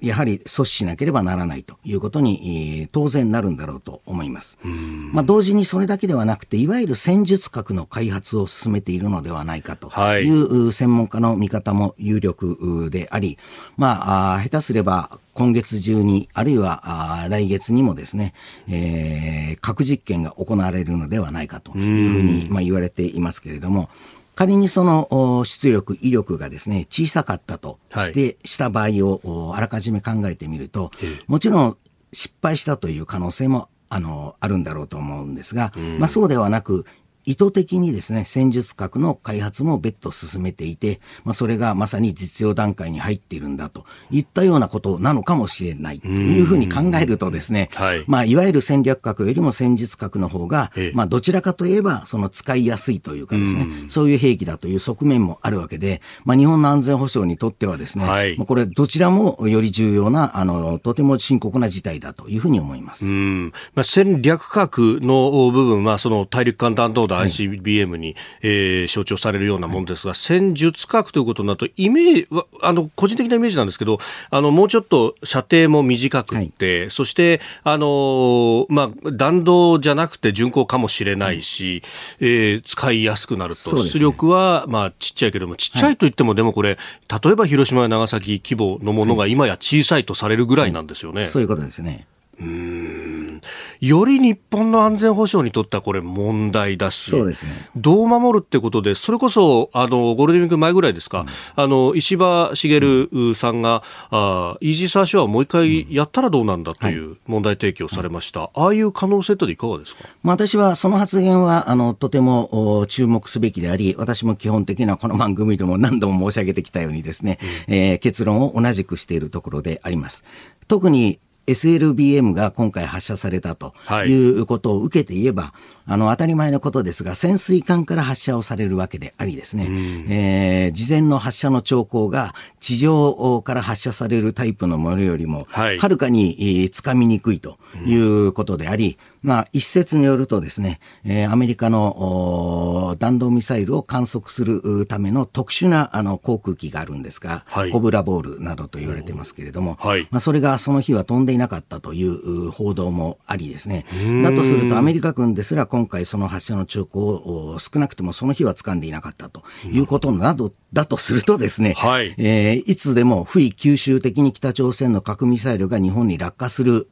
やはり阻止しなければならないということに、えー、当然なるんだろうと思います。まあ、同時にそれだけではなくて、いわゆる戦術核の開発を進めているのではないかという専門家の見方も有力であり、まあ、下手すれば今月中に、あるいは来月にもですね、えー、核実験が行われるのではないかというふうに、まあ、言われていますけれども、仮にその出力、威力がですね、小さかったとして、はい、した場合をあらかじめ考えてみると、もちろん失敗したという可能性もあの、あるんだろうと思うんですが、まあそうではなく、意図的にですね、戦術核の開発も別途進めていて、まあ、それがまさに実用段階に入っているんだといったようなことなのかもしれないというふうに考えるとですね、はい、まあ、いわゆる戦略核よりも戦術核の方が、まあ、どちらかといえば、その使いやすいというかですね、そういう兵器だという側面もあるわけで、まあ、日本の安全保障にとってはですね、はい、これどちらもより重要な、あの、とても深刻な事態だというふうに思います。まあ、戦略核の部分は、その大陸間弾道弾 ICBM に、えー、象徴されるようなものですが、戦術核ということになると、イメージあの個人的なイメージなんですけど、あのもうちょっと射程も短くて、はい、そしてあの、まあ、弾道じゃなくて巡航かもしれないし、うん、えー、使いやすくなると、出力は、まあ、ちっちゃいけども、ちっちゃいといっても、でもこれ、例えば広島や長崎規模のものが今や小さいとされるぐらいなんですよね。そういうことですね。うんより日本の安全保障にとってはこれ問題だし、そうですね、どう守るってことで、それこそあのゴールデンウィーク前ぐらいですか、うん、あの石破茂さんが、うん、あイージーサーショアをもう一回やったらどうなんだという問題提起をされました、はい、ああいう可能性っていかがですか、まあ、私はその発言はあのとても注目すべきであり、私も基本的なこの番組でも何度も申し上げてきたようにですね、うん、えー、結論を同じくしているところであります。特に SLBM が今回発射されたとい。うことを受けて言えば、はい、あの、当たり前のことですが、潜水艦から発射をされるわけでありですね、えー、事前の発射の兆候が地上から発射されるタイプのものよりも、はるかにつかみにくいということであり、まあ、一説によるとですね、えー、アメリカの弾道ミサイルを観測するための特殊なあの航空機があるんですが、はい、コブラボールなどと言われてますけれども、はい、まあ、それがその日は飛んでいなかったという報道もありですね、だとするとアメリカ軍ですら今回その発射の兆候を少なくともその日は掴んでいなかったということなどだとするとですね、はい、えー、いつでも不意吸収的に北朝鮮の核ミサイルが日本に落下する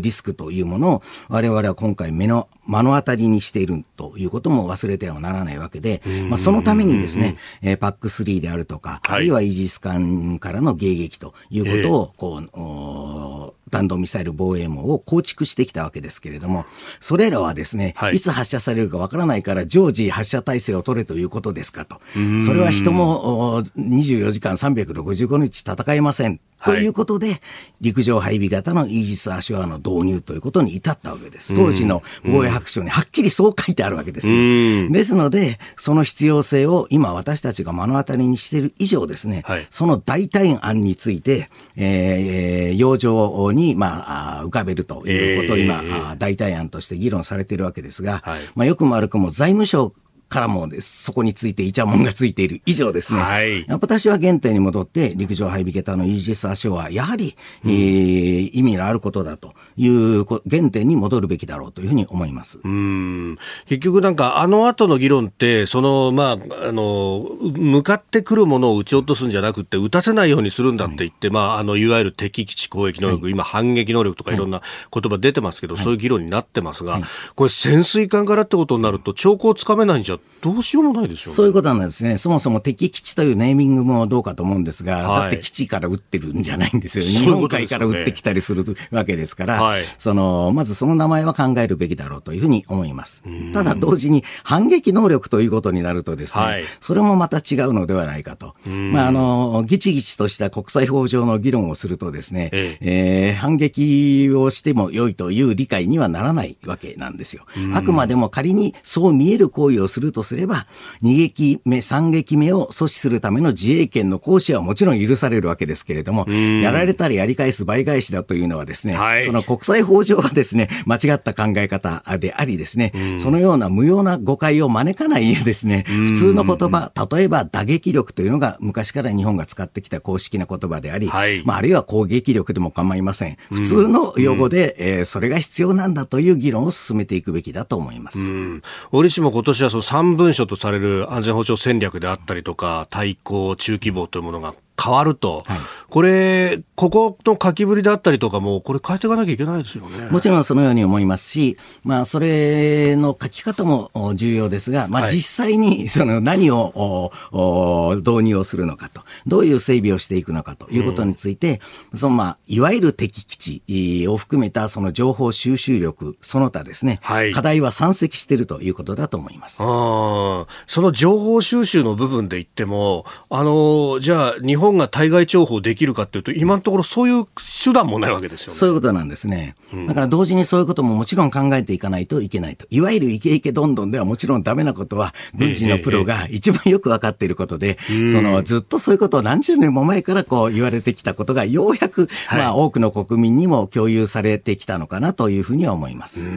リスクというものを我々は今回目の目の当たりにしているということも忘れてはならないわけで、まあ、そのためにですね、えー、パック3であるとか、はい、あるいはイージス艦からの迎撃ということを、こう、弾道ミサイル防衛網を構築してきたわけですけれども、それらはですね、はい、いつ発射されるかわからないから常時発射体制を取れということですかと。それは人も24時間365日戦えません。ということで、陸上配備型のイージス・アショアの導入ということに至ったわけです。当時の防衛白書にはっきりそう書いてあるわけですよ。ですので、その必要性を今私たちが目の当たりにしている以上ですね、はい、その代替案について、えー、洋上に、まあ、浮かべるということを今、えー、代替案として議論されているわけですが、はい、まあ、よくも悪くも財務省からもそこについてイチャモンがついている以上ですね、はい、私は原点に戻って陸上配備型のイージス・アショはやはり、うん、えー、意味のあることだという原点に戻るべきだろうというふうに思います。うん。結局なんかあの後の議論ってそのまああの向かってくるものを撃ち落とすんじゃなくて撃たせないようにするんだって言って、はい、まああのいわゆる敵基地攻撃能力、はい、今反撃能力とかいろんな言葉出てますけど、そういう議論になってますが、これ潜水艦からってことになると兆候つかめないんじゃどうしようもないですよ、ね、そういうことなんですね。そもそも敵基地というネーミングもどうかと思うんですが、はい、だって基地から撃ってるんじゃないんですよ。日本海から撃ってきたりするわけですから、はい、その、まずその名前は考えるべきだろうというふうに思います。ただ同時に反撃能力ということになるとですね、はい、それもまた違うのではないかと。まあ、あの、ギチギチとした国際法上の議論をするとですね、ええー、反撃をしても良いという理解にはならないわけなんですよ。あくまでも仮にそう見える行為をするとすれば、2撃目、3撃目を阻止するための自衛権の行使はもちろん許されるわけですけれども、やられたらやり返す倍返しだというのはですね、はい、その国際法上はですね、間違った考え方でありですね、そのような無用な誤解を招かないですね、普通の言葉、例えば打撃力というのが昔から日本が使ってきた公式な言葉であり、はい、まあ、あるいは攻撃力でも構いません。普通の用語で、えー、それが必要なんだという議論を進めていくべきだと思います。折しも今年はその3文書とされる安全保障戦略であったりとか、対抗中規模というものが変わると、はい、これ、ここの書きぶりであったりとかも、これ変えていかなきゃいけないですよね。もちろんそのように思いますし、まあ、それの書き方も重要ですが、まあ、実際に その何を、導入をするのかと、どういう整備をしていくのかということについて、うん、そのまあ、いわゆる敵基地を含めたその情報収集力、その他ですね、はい、課題は山積しているということだと思います。あその情報収集の部分で言っても、あの、じゃあ、日本本が対外情報できるかというと、今のところそういう手段もないわけですよね。そういうことなんですね。だから同時にそういうことももちろん考えていかないといけないと。いわゆるイケイケどんどんではもちろんダメなことは、軍事のプロが一番よく分かっていることで、そのずっとそういうことを何十年も前からこう言われてきたことが、ようやく、まあ多くの国民にも共有されてきたのかなというふうには思います。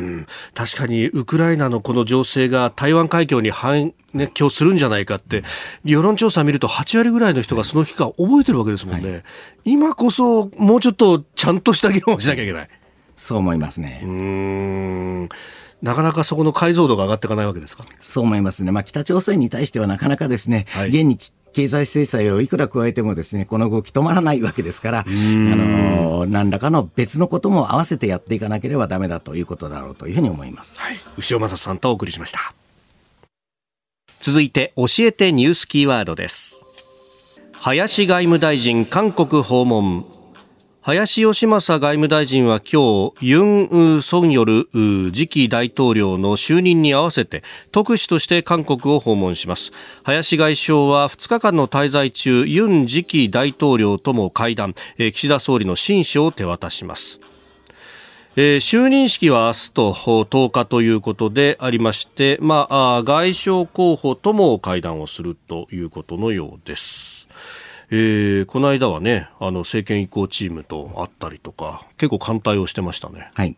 確かにウクライナのこの情勢が台湾海峡に反熱狂するんじゃないかって、世論調査見ると8割ぐらいの人がその期間覚えてるわけですもんね、はい、今こそもうちょっとちゃんとした議論をしなきゃいけない。そう思いますね。うんなかなかそこの解像度が上がっていかないわけですか？そう思いますね。まあ、北朝鮮に対してはなかなかですね、はい、現に経済制裁をいくら加えてもですね、この動き止まらないわけですから、あの、何らかの別のことも合わせてやっていかなければダメだということだろうというふうに思います。はい。牛尾正さんとお送りしました。続いて、教えてニュースキーワードです。林外務大臣韓国訪問。林芳正外務大臣は今日ユン・ソンヨル次期大統領の就任に合わせて特使として韓国を訪問します。林外相は2日間の滞在中ユン次期大統領とも会談岸田総理の親書を手渡します。えー、就任式は明日と10日ということでありまして、まあ、外相候補とも会談をするということのようです。えー、この間はね、あの政権移行チームと会ったりとか、結構艦隊をしてましたね。はい。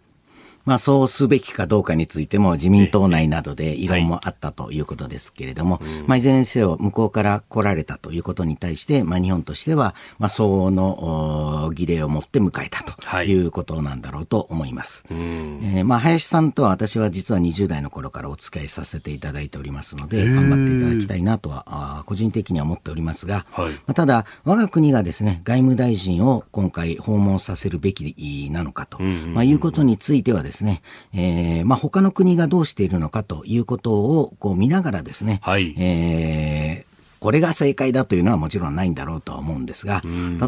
まあ、そうすべきかどうかについても自民党内などで異論もあったということですけれども、はい、まあ、いずれにせよ向こうから来られたということに対して、まあ、日本としては、まあ、相応の儀礼を持って迎えたということなんだろうと思います。はい、えー、まあ、林さんとは私は実は20代の頃からお付き合いさせていただいておりますので、頑張っていただきたいなとは、あ個人的には思っておりますが、はい、まあ、ただ、我が国がですね、外務大臣を今回訪問させるべきなのかと、まあ、いうことについてはですね、えー、まあ、他の国がどうしているのかということをこう見ながらですね、はい、えーこれが正解だというのはもちろんないんだろうとは思うんですが、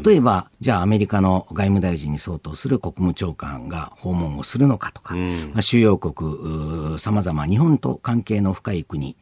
例えば、じゃあアメリカの外務大臣に相当する国務長官が訪問をするのかとか、まあ、主要国、さまざま日本と関係の深い国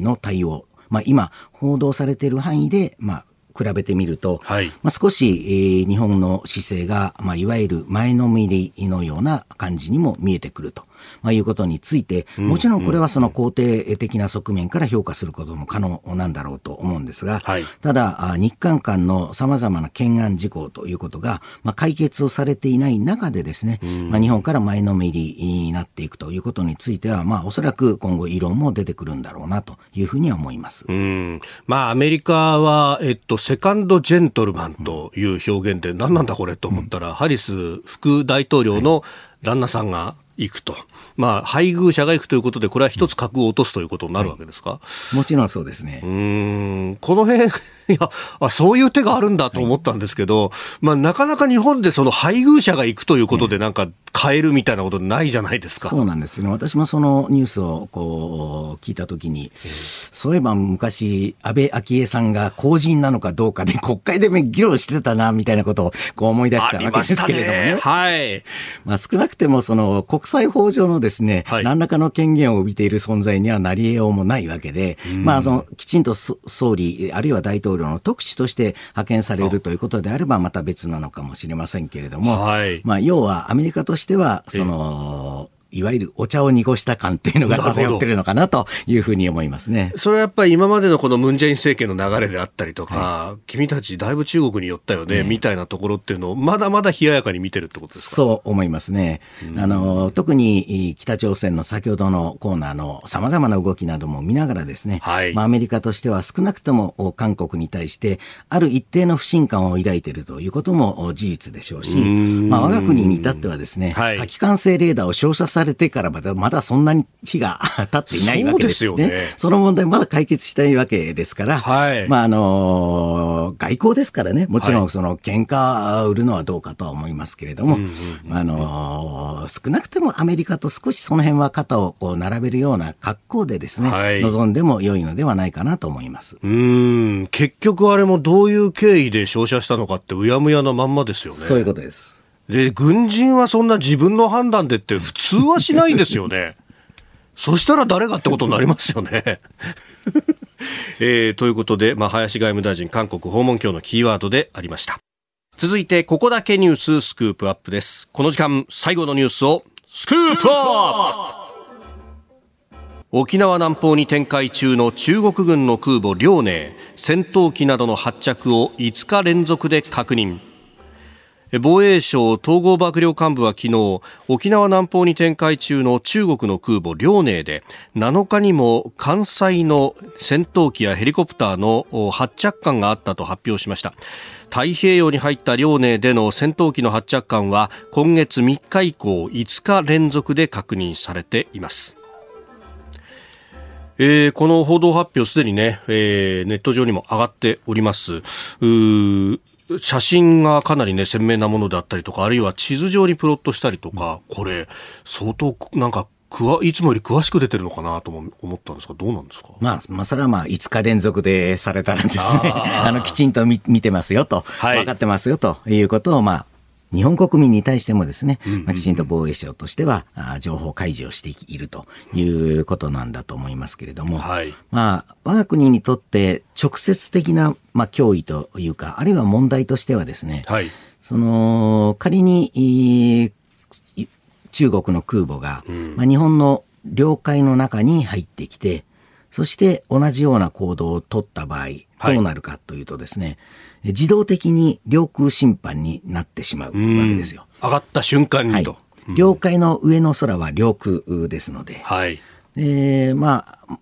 の対応、まあ、今、報道されている範囲で、まあ、比べてみると、はい、まあ、少し、えー、日本の姿勢が、まあ、いわゆる前のめりのような感じにも見えてくると。まあ、いうことについて、もちろんこれはその肯定的な側面から評価することも可能なんだろうと思うんですが、はい、ただ、日韓間の様々な懸案事項ということが、まあ、解決をされていない中でですね、まあ、日本から前のめりになっていくということについては、まあ、おそらく今後、異論も出てくるんだろうなというふうには思います。うん。まあ、アメリカは、えっと、セカンドジェントルマンという表現で、何なんだこれと思ったら、うん、ハリス副大統領の旦那さんが、行くと、まあ、配偶者が行くということで、これは一つ格を落とすということになるわけですか、はい、もちろんそうですね。うんこの辺 いやあ、そういう手があるんだと思ったんですけど、はい、まあ、なかなか日本でその配偶者が行くということで、なんか変えるみたいなことないじゃないですか。そうなんですよ、ね、私もそのニュースをこう聞いたときに、そういえば昔、安倍昭恵さんが公人なのかどうかで、国会で議論してたなみたいなことをこう思い出したわけですけれどもね。はい。まあ、少なくてもその国際法上のですね、はい、何らかの権限を帯びている存在にはなり得ようもないわけで、まあ、そのきちんと総理、あるいは大統領の特使として派遣されるということであれば、また別なのかもしれませんけれども、はい、まあ、要はアメリカとしては、その、いわゆるお茶を濁した感っていうのが漂ってるのかなというふうに思いますね。それはやっぱり今までのこのムン・ジェイン政権の流れであったりとか、はい、君たちだいぶ中国に寄ったよね、ねみたいなところっていうのをまだまだ冷ややかに見てるってことですか？そう思いますね。あの、特に北朝鮮の先ほどのコーナーの様々な動きなども見ながらですね、はい、まあアメリカとしては少なくとも韓国に対してある一定の不信感を抱いているということも事実でしょうし、まあ我が国に至ってはですね、はい、火器管制レーダーを照射されてからまたまだそんなに日が 経っていないわけですね。そねその問題まだ解決したいわけですから、はい、まああの外交ですからね、もちろんその喧嘩売るのはどうかとは思いますけれども、あの少なくてもアメリカと少しその辺は肩をこう並べるような格好でですね、はい、望んでも良いのではないかなと思います。うん、結局あれもどういう経緯で照射したのかってうやむやなまんまですよね。そういうことです。で、軍人はそんな自分の判断でって普通はしないですよね。そしたら誰がってことになりますよね。えー、ということで、まあ、林外務大臣、韓国訪問協のキーワードでありました。続いて、ここだけニューススクープアップです。この時間、最後のニュースを、スクープアップ沖縄南方に展開中の中国軍の空母遼寧戦闘機などの発着を5日連続で確認防衛省統合幕僚幹部は昨日沖縄南方に展開中の中国の空母遼寧で7日にも関西の戦闘機やヘリコプターの発着艦があったと発表しました太平洋に入った遼寧での戦闘機の発着艦は今月3日以降5日連続で確認されていますえー、この報道発表すでにね、えー、ネット上にも上がっております。写真がかなりね、鮮明なものであったりとか、あるいは地図上にプロットしたりとか、これ、相当、なんか、くわいつもより詳しく出てるのかなとも思ったんですが、どうなんですか？まあ、まあ、それはまあ、5日連続でされたらですね、あの、きちんと見見てますよと、はい、分かってますよということを、まあ、日本国民に対してもですね、まあ、きちんと防衛省としては、情報開示をしているということなんだと思いますけれども、はい、まあ、我が国にとって直接的な、まあ、脅威というか、あるいは問題としてはですね、はい、その、仮に、中国の空母が、うん、まあ、日本の領海の中に入ってきて、そして同じような行動を取った場合、どうなるかというとですね、はい自動的に領空侵犯になってしまうわけですよ。上がった瞬間にと。はい、領海の上の空は領空ですので、はい。で、まあ、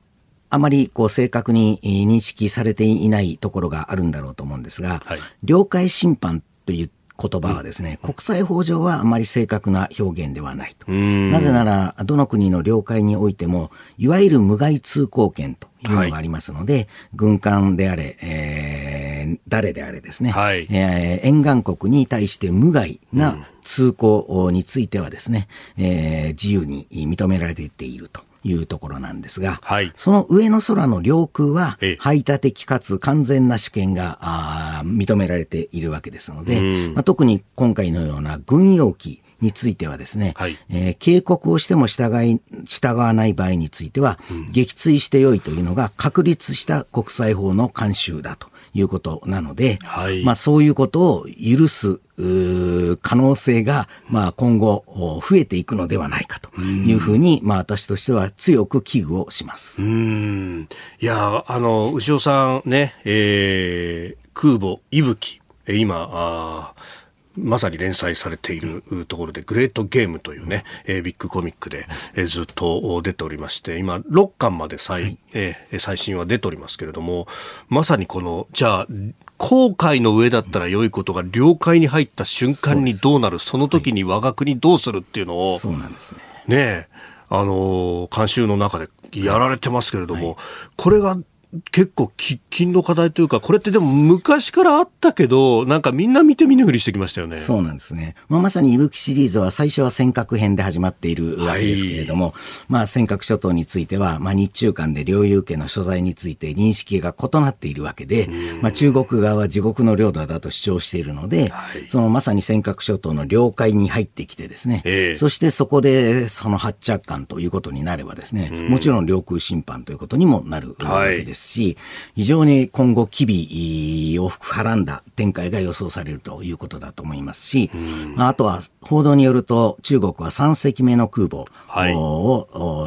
あまりこう正確に認識されていないところがあるんだろうと思うんですが、はい、領海侵犯という言葉はですね、国際法上はあまり正確な表現ではないと。なぜなら、どの国の領海においても、いわゆる無害通行権というのがありますので、はい、軍艦であれ、えー、誰であれですね、はい、えー、沿岸国に対して無害な通行についてはですね、えー、自由に認められていると。いうところなんですが、はい。その上の空の領空はええ、排他的かつ完全な主権があー認められているわけですので、まあ、特に今回のような軍用機についてはですね、はい。えー警告をしても従い、従わない場合については、撃墜してよいというのが確立した国際法の慣習だということなので、はい。まあそういうことを許す可能性が、まあ今後お増えていくのではないかというふうに、まあ私としては強く危惧をします。うーん。いやあの牛尾さんね、えー空母いぶきえー今あーまさに連載されているところで、グレートゲームというね、えービッグコミックで、えーずっと出ておりまして、今、6巻まで最、えー最新は出ておりますけれども、まさにこの、じゃあ、航海の上だったら良いことが領海に入った瞬間にどうなる、その時に我が国どうするっていうのを、そうなんですね。ねえ、あのー監修の中でやられてますけれども、これが結構喫緊の課題というか、これってでも昔からあったけど、なんかみんな見て見ぬふりしてきましたよね。そうなんですね。まあ、まさに伊吹シリーズは最初は尖閣編で始まっているわけですけれども、まあ尖閣諸島については、まあ日中間で領有権の所在について認識が異なっているわけで、まあ中国側は自国の領土だと主張しているので、はい。そのまさに尖閣諸島の領海に入ってきてですね、ええ。そしてそこでその発着艦ということになればですね、もちろん領空侵犯ということにもなるわけですし、非常に今後、機微をはらんだ展開が予想されるということだと思いますし、まああとは報道によると、中国は3隻目の空母はい。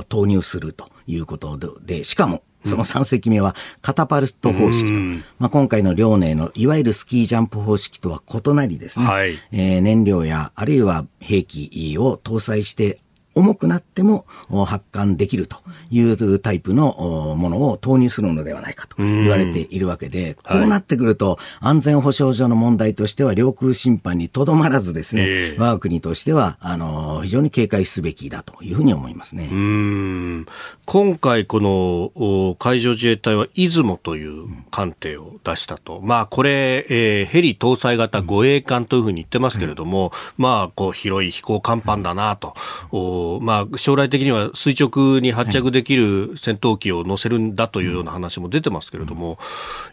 投入するということで、でしかも、その3隻目はカタパルト方式と、まあ、今回の遼寧のいわゆるスキージャンプ方式とは異なりですね、はい。えー燃料やあるいは兵器を搭載して重くなってもお発艦できるというタイプのおものを投入するのではないかと言われているわけで、こうなってくると安全保障上の問題としては領空侵犯にとどまらずですね、ええ。我が国としてはあの非常に警戒すべきだというふうに思いますね。うーん。今回、このお海上自衛隊は出雲という艦艇を出したと、まあ、これ、えーヘリ搭載型護衛艦というふうに言ってますけれども、まあ、こう広い飛行甲板だなと、まあ、将来的には垂直に発着できる戦闘機を載せるんだというような話も出てますけれども、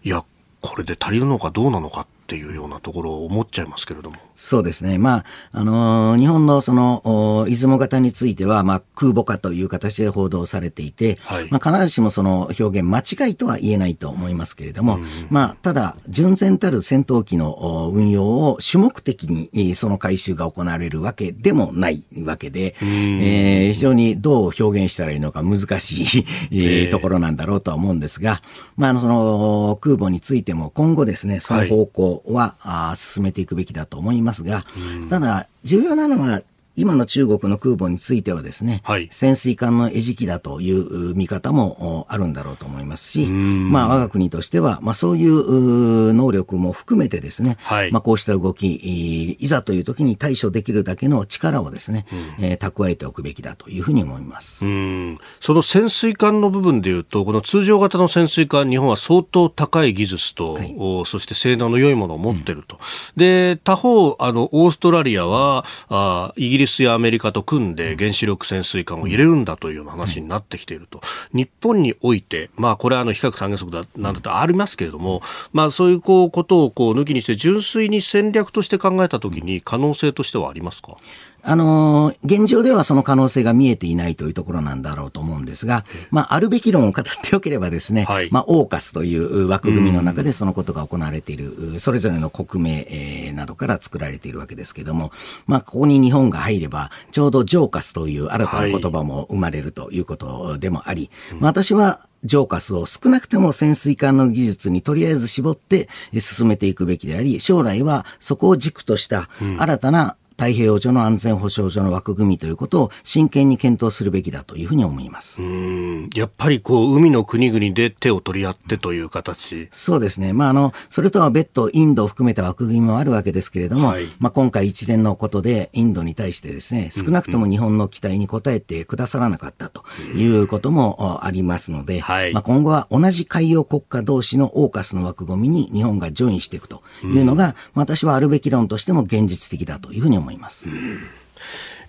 いや、これで足りるのかどうなのかっていうようなところを思っちゃいますけれども。そうですね。まあ、あのー日本のその、お出雲型については、まあ、空母化という形で報道されていて、はい。まあ、必ずしもその表現間違いとは言えないと思いますけれども、まあ、ただ、純然たる戦闘機のお運用を主目的に、えーその回収が行われるわけでもないわけで、えー非常にどう表現したらいいのか難しい、えーええ。ところなんだろうとは思うんですが、まあ、あの、その空母についても今後ですね、その方向は、あ進めていくべきだと思いますが、ただ、重要なのは、今の中国の空母についてはですね、はい。潜水艦の餌食だというう見方もおあるんだろうと思いますし、まあ我が国としては、まあそういうう能力も含めてですね、はい。まあこうした動き、いいざという時に対処できるだけの力をですね、えー蓄えておくべきだというふうに思います。うん。その潜水艦の部分でいうと、この通常型の潜水艦、日本は相当高い技術と、おそして性能の良いものを持っていると。で、他方、あの、オーストラリアは、あイギリスやアメリカと組んで原子力潜水艦を入れるんだというような話になってきていると。日本において、まあ、これはあの、比較三原則だ、なんだとありますけれども、まあ、そういうこう、ことをこう、抜きにして、純粋に戦略として考えたときに、可能性としてはありますか？あのー現状ではその可能性が見えていないというところなんだろうと思うんですが、まあ、あるべき論を語ってよければですね、はい。まあ、オーカスという枠組みの中でそのことが行われている、それぞれの国名、えーなどから作られているわけですけども、まあ、ここに日本が入れば、ちょうどジョーカスという新たな言葉も生まれるということでもあり、まあ私は、ジョーカスを少なくても潜水艦の技術にとりあえず絞ってえ進めていくべきであり、将来はそこを軸とした新たな太平洋上の安全保障上の枠組みということを真剣に検討するべきだというふうに思います。うんやっぱりこう海の国々で手を取り合ってという形。そうですね。まあ、あの、それとは別途インドを含めた枠組みもあるわけですけれども、はいまあ、今回一連のことでインドに対してですね、少なくとも日本の期待に応えてくださらなかったということもおありますので、はいまあ、今後は同じ海洋国家同士のオーカスの枠組みに日本がジョインしていくというのが、私はあるべき論としても現実的だというふうに思います。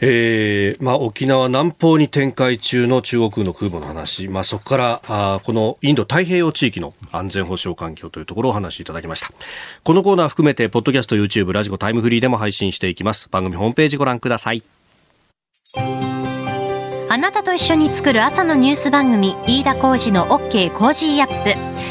えーまあ、沖縄南方に展開中の中国の空母の話、まあ、そこからあこのインド太平洋地域の安全保障環境というところをお話しいただきました。このコーナー含めてポッドキャスト YouTube ラジコタイムフリーでも配信していきます。番組ホームページご覧ください。あなたと一緒に作る朝のニュース番組飯田浩二の OK コージーアップ